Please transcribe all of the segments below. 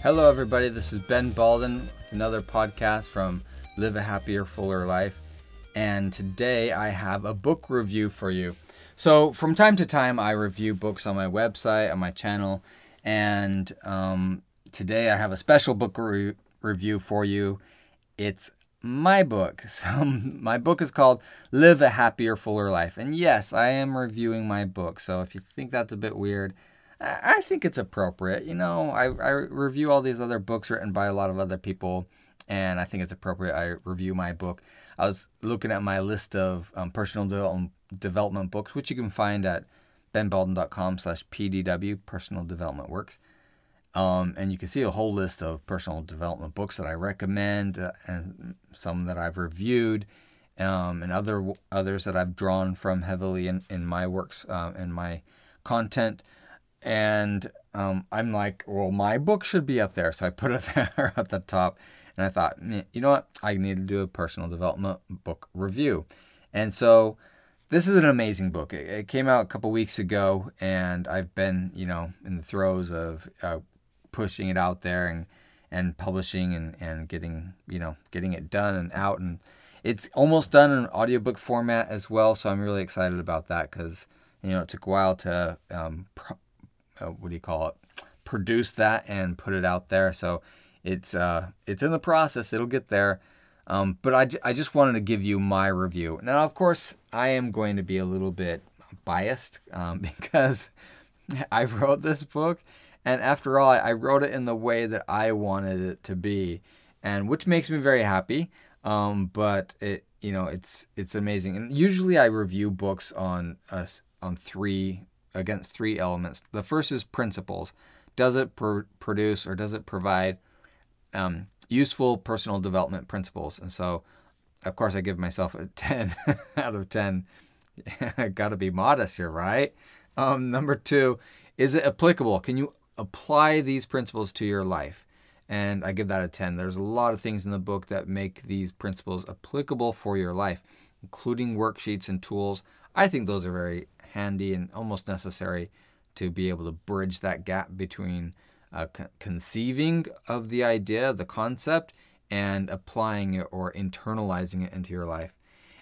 Hello, everybody. This is Ben Balden, another podcast from Live a Happier, Fuller Life. And today I have a book review for you. So, from time to time, I review books on my website, on my channel. And um, today I have a special book re- review for you. It's my book. So, my book is called Live a Happier, Fuller Life. And yes, I am reviewing my book. So, if you think that's a bit weird, I think it's appropriate. You know, I, I review all these other books written by a lot of other people, and I think it's appropriate I review my book. I was looking at my list of um, personal development, development books, which you can find at benbalden.com slash pdw, personal development works. Um, and you can see a whole list of personal development books that I recommend uh, and some that I've reviewed um, and other others that I've drawn from heavily in, in my works uh, and my content and um, I'm like, well, my book should be up there, so I put it there at the top. And I thought, you know what, I need to do a personal development book review. And so this is an amazing book. It, it came out a couple weeks ago, and I've been, you know, in the throes of uh, pushing it out there and and publishing and, and getting you know getting it done and out and it's almost done in audiobook format as well so i'm really excited about that because you know it took a while to um, uh, what do you call it produce that and put it out there. So it's uh it's in the process. It'll get there. Um, but I, I just wanted to give you my review. Now of course i am going to be a little bit biased um, because i wrote this book. And after all I wrote it in the way that i wanted it to be and which makes me very happy. Um, but it you know it's it's amazing. And usually i review books on us on three against three elements. The first is principles. Does it pr- produce or does it provide um, useful personal development principles? And so, of course, I give myself a 10 out of 10. Got to be modest here, right? Um, number two, is it applicable? Can you apply these principles to your life? And I give that a 10. There's a lot of things in the book that make these principles applicable for your life, including worksheets and tools. I think those are very handy and almost necessary to be able to bridge that gap between uh, conceiving of the idea, the concept, and applying it or internalizing it into your life.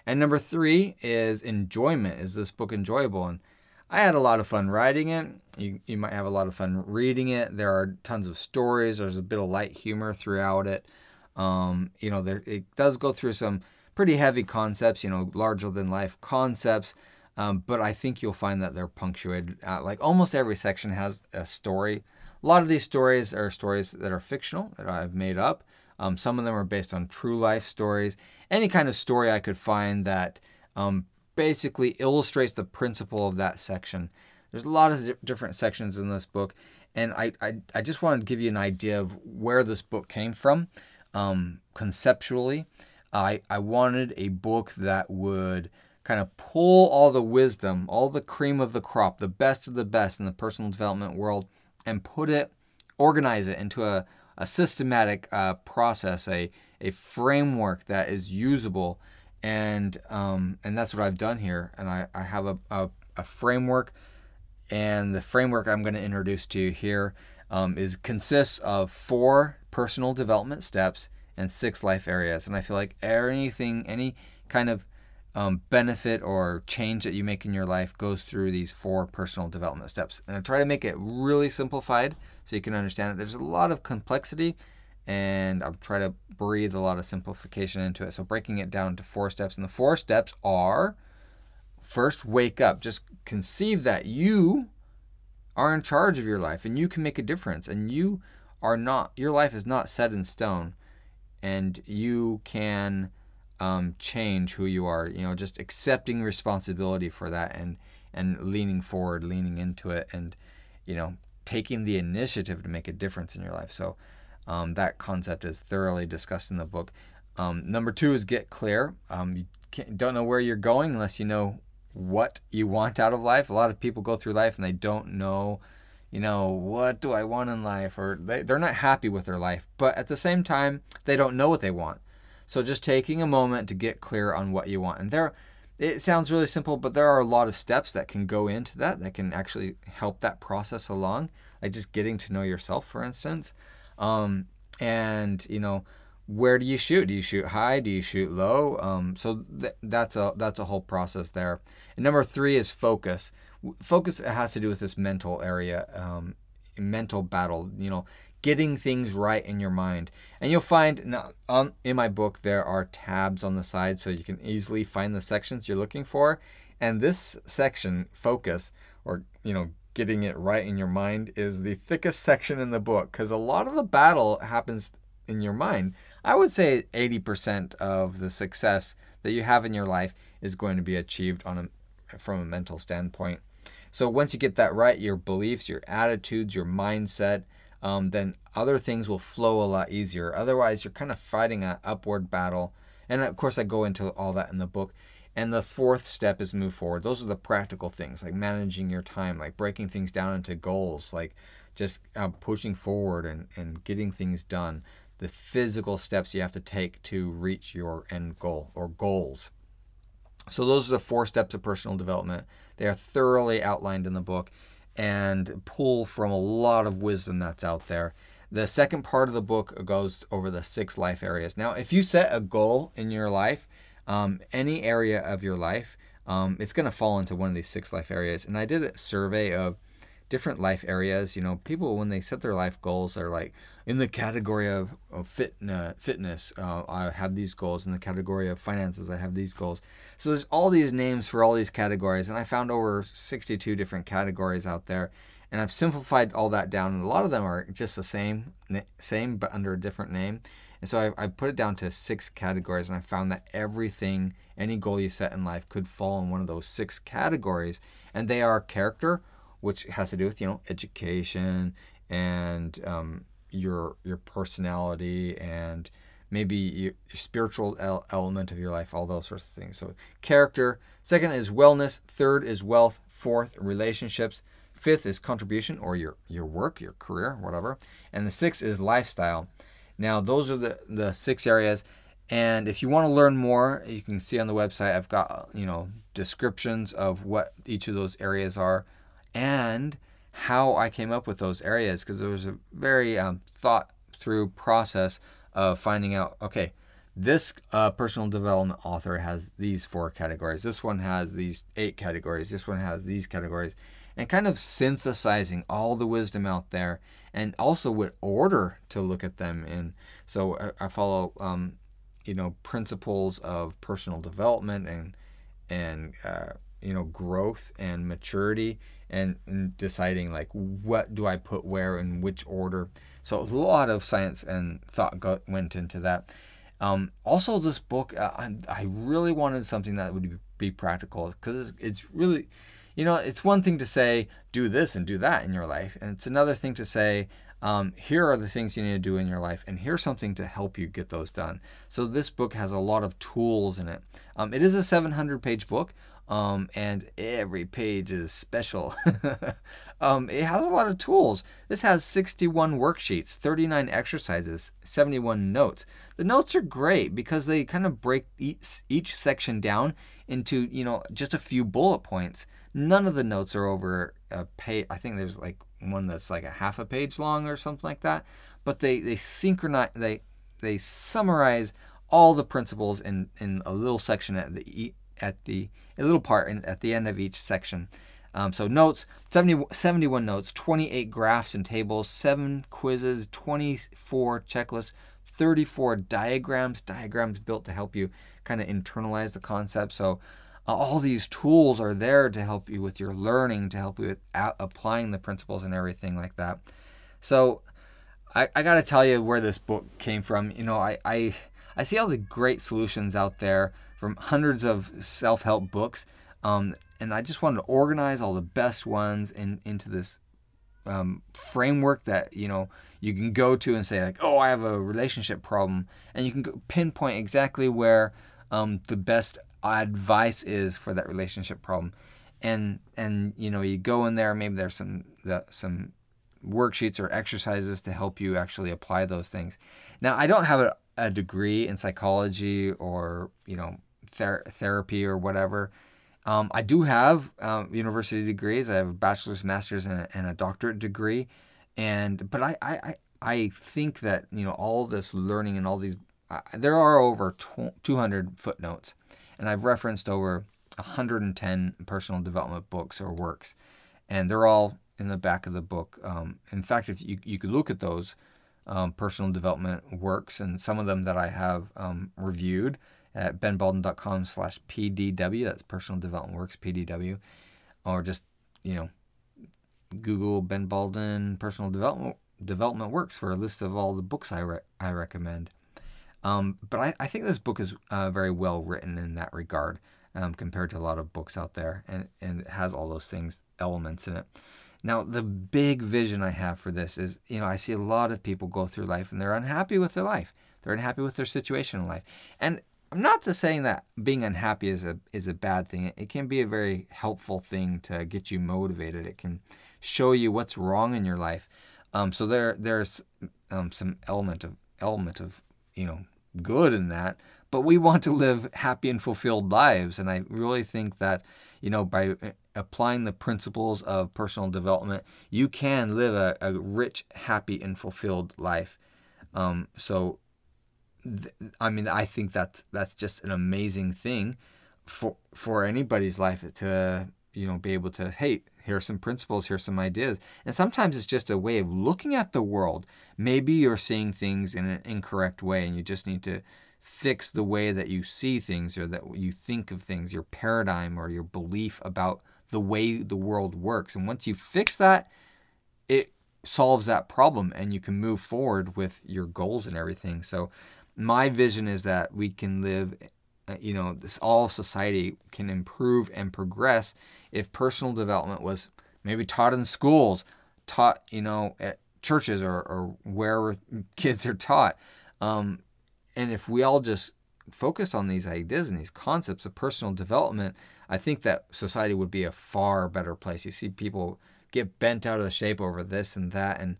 And number three is enjoyment. Is this book enjoyable? And I had a lot of fun writing it. You, you might have a lot of fun reading it. There are tons of stories. There's a bit of light humor throughout it. Um, you know, there it does go through some pretty heavy concepts. You know, larger than life concepts um, but I think you'll find that they're punctuated. Uh, like almost every section has a story. A lot of these stories are stories that are fictional that I've made up. Um, some of them are based on true life stories. Any kind of story I could find that um, basically illustrates the principle of that section. There's a lot of different sections in this book, and I, I, I just wanted to give you an idea of where this book came from um, conceptually. I, I wanted a book that would kind of pull all the wisdom, all the cream of the crop, the best of the best in the personal development world, and put it, organize it into a, a systematic uh, process, a, a framework that is usable. And, um, and that's what I've done here. And I, I have a, a, a framework, and the framework I'm going to introduce to you here um, is consists of four personal development steps and six life areas. And I feel like anything, any kind of um, benefit or change that you make in your life goes through these four personal development steps. And I try to make it really simplified so you can understand it. There's a lot of complexity, and I'll try to breathe a lot of simplification into it. So breaking it down to four steps. And the four steps are first, wake up. Just conceive that you are in charge of your life and you can make a difference. And you are not, your life is not set in stone. And you can um, change who you are. You know, just accepting responsibility for that and and leaning forward, leaning into it, and you know, taking the initiative to make a difference in your life. So um, that concept is thoroughly discussed in the book. Um, number two is get clear. Um, you don't know where you're going unless you know what you want out of life. A lot of people go through life and they don't know, you know, what do I want in life, or they, they're not happy with their life. But at the same time, they don't know what they want. So just taking a moment to get clear on what you want. And there it sounds really simple, but there are a lot of steps that can go into that that can actually help that process along. Like just getting to know yourself, for instance. Um, and you know, where do you shoot? Do you shoot high? Do you shoot low? Um, so th- that's a that's a whole process there. And number three is focus. Focus has to do with this mental area, um, mental battle. You know, getting things right in your mind. And you'll find um, in my book there are tabs on the side so you can easily find the sections you're looking for. And this section, focus, or you know, getting it right in your mind, is the thickest section in the book because a lot of the battle happens in your mind. I would say 80% of the success that you have in your life is going to be achieved on a, from a mental standpoint. So once you get that right, your beliefs, your attitudes, your mindset, um, then other things will flow a lot easier. Otherwise, you're kind of fighting an upward battle. And of course, I go into all that in the book. And the fourth step is move forward. Those are the practical things, like managing your time, like breaking things down into goals, like just uh, pushing forward and, and getting things done the physical steps you have to take to reach your end goal or goals. So, those are the four steps of personal development. They are thoroughly outlined in the book and pull from a lot of wisdom that's out there. The second part of the book goes over the six life areas. Now, if you set a goal in your life, um, any area of your life, um, it's going to fall into one of these six life areas. And I did a survey of different life areas. You know, people when they set their life goals, they're like in the category of, of fit, uh, fitness. Uh, I have these goals. In the category of finances, I have these goals. So there's all these names for all these categories, and I found over 62 different categories out there. And I've simplified all that down, and a lot of them are just the same, same but under a different name. And so I, I put it down to six categories, and I found that everything, any goal you set in life, could fall in one of those six categories, and they are character, which has to do with you know education and um, your your personality and maybe your, spiritual element of your life, all those sorts of things. So character. Second is wellness. Third is wealth. Fourth, relationships. Fifth is contribution or your your work, your career, whatever. And the sixth is lifestyle. Now those are the the six areas. And if you want to learn more, you can see on the website. I've got you know descriptions of what each of those areas are and how I came up with those areas because it was a very um, thought through process of finding out okay, this uh, personal development author has these four categories, this one has these eight categories, this one has these categories, and kind of synthesizing all the wisdom out there and also what order to look at them in. So I, I follow. Um, you know principles of personal development and and uh, you know growth and maturity and, and deciding like what do I put where in which order. So a lot of science and thought got, went into that. Um, also, this book, uh, I, I, really wanted something that would be practical because it's, it's really, you know, it's one thing to say do this and do that in your life, and it's another thing to say um, here are the things you need to do in your life, and here's something to help you get those done. So this book has a lot of tools in it. Um, it is a 700 page book. Um, and every page is special. um, it has a lot of tools. This has 61 worksheets, 39 exercises, 71 notes. The notes are great because they kind of break each, each section down into, you know, just a few bullet points. None of the notes are over a page. I think there's like one that's like a half a page long or something like that. But they, they synchronize, they, they summarize all the principles in, in a little section at the at the a little part in, at the end of each section. Um, so notes, 70, 71 notes, 28 graphs and tables, 7 quizzes, 24 checklists, 34 diagrams, diagrams built to help you kind of internalize the concept. So uh, all these tools are there to help you with your learning, to help you with a- applying the principles and everything like that. So I, I got to tell you where this book came from. You know, I, I, I see all the great solutions out there from hundreds of self help books. Um, and I just wanted to organize all the best ones in, into this um, framework that you know you can go to and say like, oh, I have a relationship problem, and you can pinpoint exactly where um, the best advice is for that relationship problem, and and you know you go in there. Maybe there's some the, some worksheets or exercises to help you actually apply those things. Now, I don't have a, a degree in psychology or you know ther- therapy or whatever. Um, I do have um, university degrees. I have a bachelor's, master's, and a, and a doctorate degree. And but I, I, I think that you know all this learning and all these uh, there are over 200 footnotes, and I've referenced over 110 personal development books or works, and they're all in the back of the book. Um, in fact, if you you could look at those um, personal development works and some of them that I have um, reviewed at benbalden.com slash PDW. That's personal development works, PDW. Or just, you know, Google Ben Balden personal development development works for a list of all the books I, re- I recommend. Um, but I, I think this book is uh, very well written in that regard um, compared to a lot of books out there, and, and it has all those things, elements in it. Now, the big vision I have for this is, you know, I see a lot of people go through life and they're unhappy with their life. They're unhappy with their situation in life. And I'm not just saying that being unhappy is a is a bad thing. It can be a very helpful thing to get you motivated. It can show you what's wrong in your life. Um, so there there's um, some element of element of you know good in that. But we want to live happy and fulfilled lives, and I really think that you know by uh, applying the principles of personal development, you can live a, a rich, happy, and fulfilled life. Um, so, th- I mean, I think that's that's just an amazing thing for for anybody's life to you know be able to hey here are some principles here's some ideas. And sometimes it's just a way of looking at the world. Maybe you're seeing things in an incorrect way and you just need to fix the way that you see things or that you think of things your paradigm or your belief about the way the world works. And once you fix that it solves that problem and you can move forward with your goals and everything so my vision is that we can live uh, you know, this all society can improve and progress if personal development was maybe taught in schools, taught, you know, at churches or, or wherever kids are taught. Um, and if we all just focus on these ideas and these concepts of personal development, I think that society would be a far better place. You see people get bent out of the shape over this and that and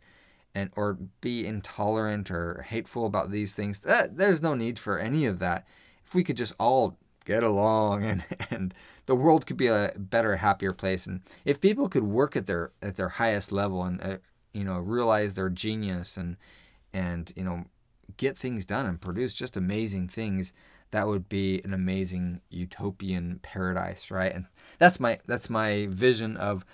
and or be intolerant or hateful about these things. That there's no need for any of that if we could just all get along and, and the world could be a better happier place and if people could work at their at their highest level and uh, you know realize their genius and and you know get things done and produce just amazing things that would be an amazing utopian paradise right and that's my that's my vision of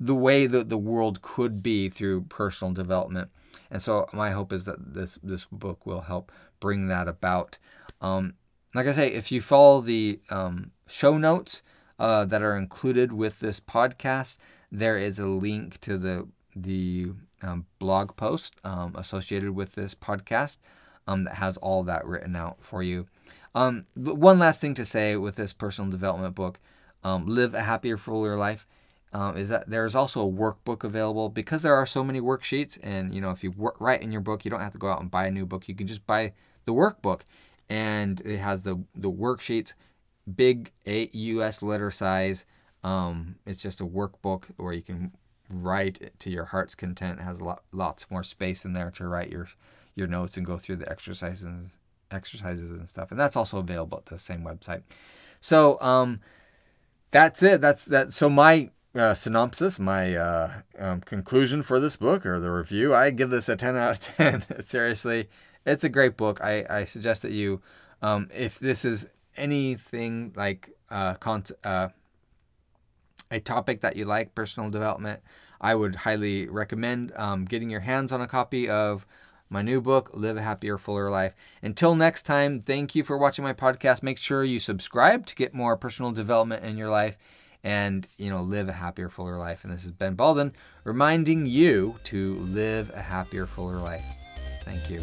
the way that the world could be through personal development and so my hope is that this this book will help bring that about um, like I say, if you follow the um, show notes uh, that are included with this podcast, there is a link to the the um, blog post um, associated with this podcast um, that has all that written out for you. Um, one last thing to say with this personal development book, "Live a Happier, Fuller Life." Is that there's also a workbook available because there are so many worksheets and you know if you work, write in your book you don't have to go out and buy a new book you can just buy the workbook and it has the the worksheets, big eight U.S. letter size. Um, it's just a workbook where you can write to your heart's content. It has lot, lots more space in there to write your your notes and go through the exercises exercises and stuff. And that's also available at the same website. So um, that's it. That's that. So my uh, synopsis, my uh, um, conclusion for this book or the review, I give this a 10 out of 10. Seriously, it's a great book. I, I suggest that you, um, if this is anything like uh, con- uh, a topic that you like, personal development, I would highly recommend um, getting your hands on a copy of my new book, Live a Happier, Fuller Life. Until next time, thank you for watching my podcast. Make sure you subscribe to get more personal development in your life and you know live a happier fuller life. And this is ben balden reminding you to live a happier fuller life. Thank you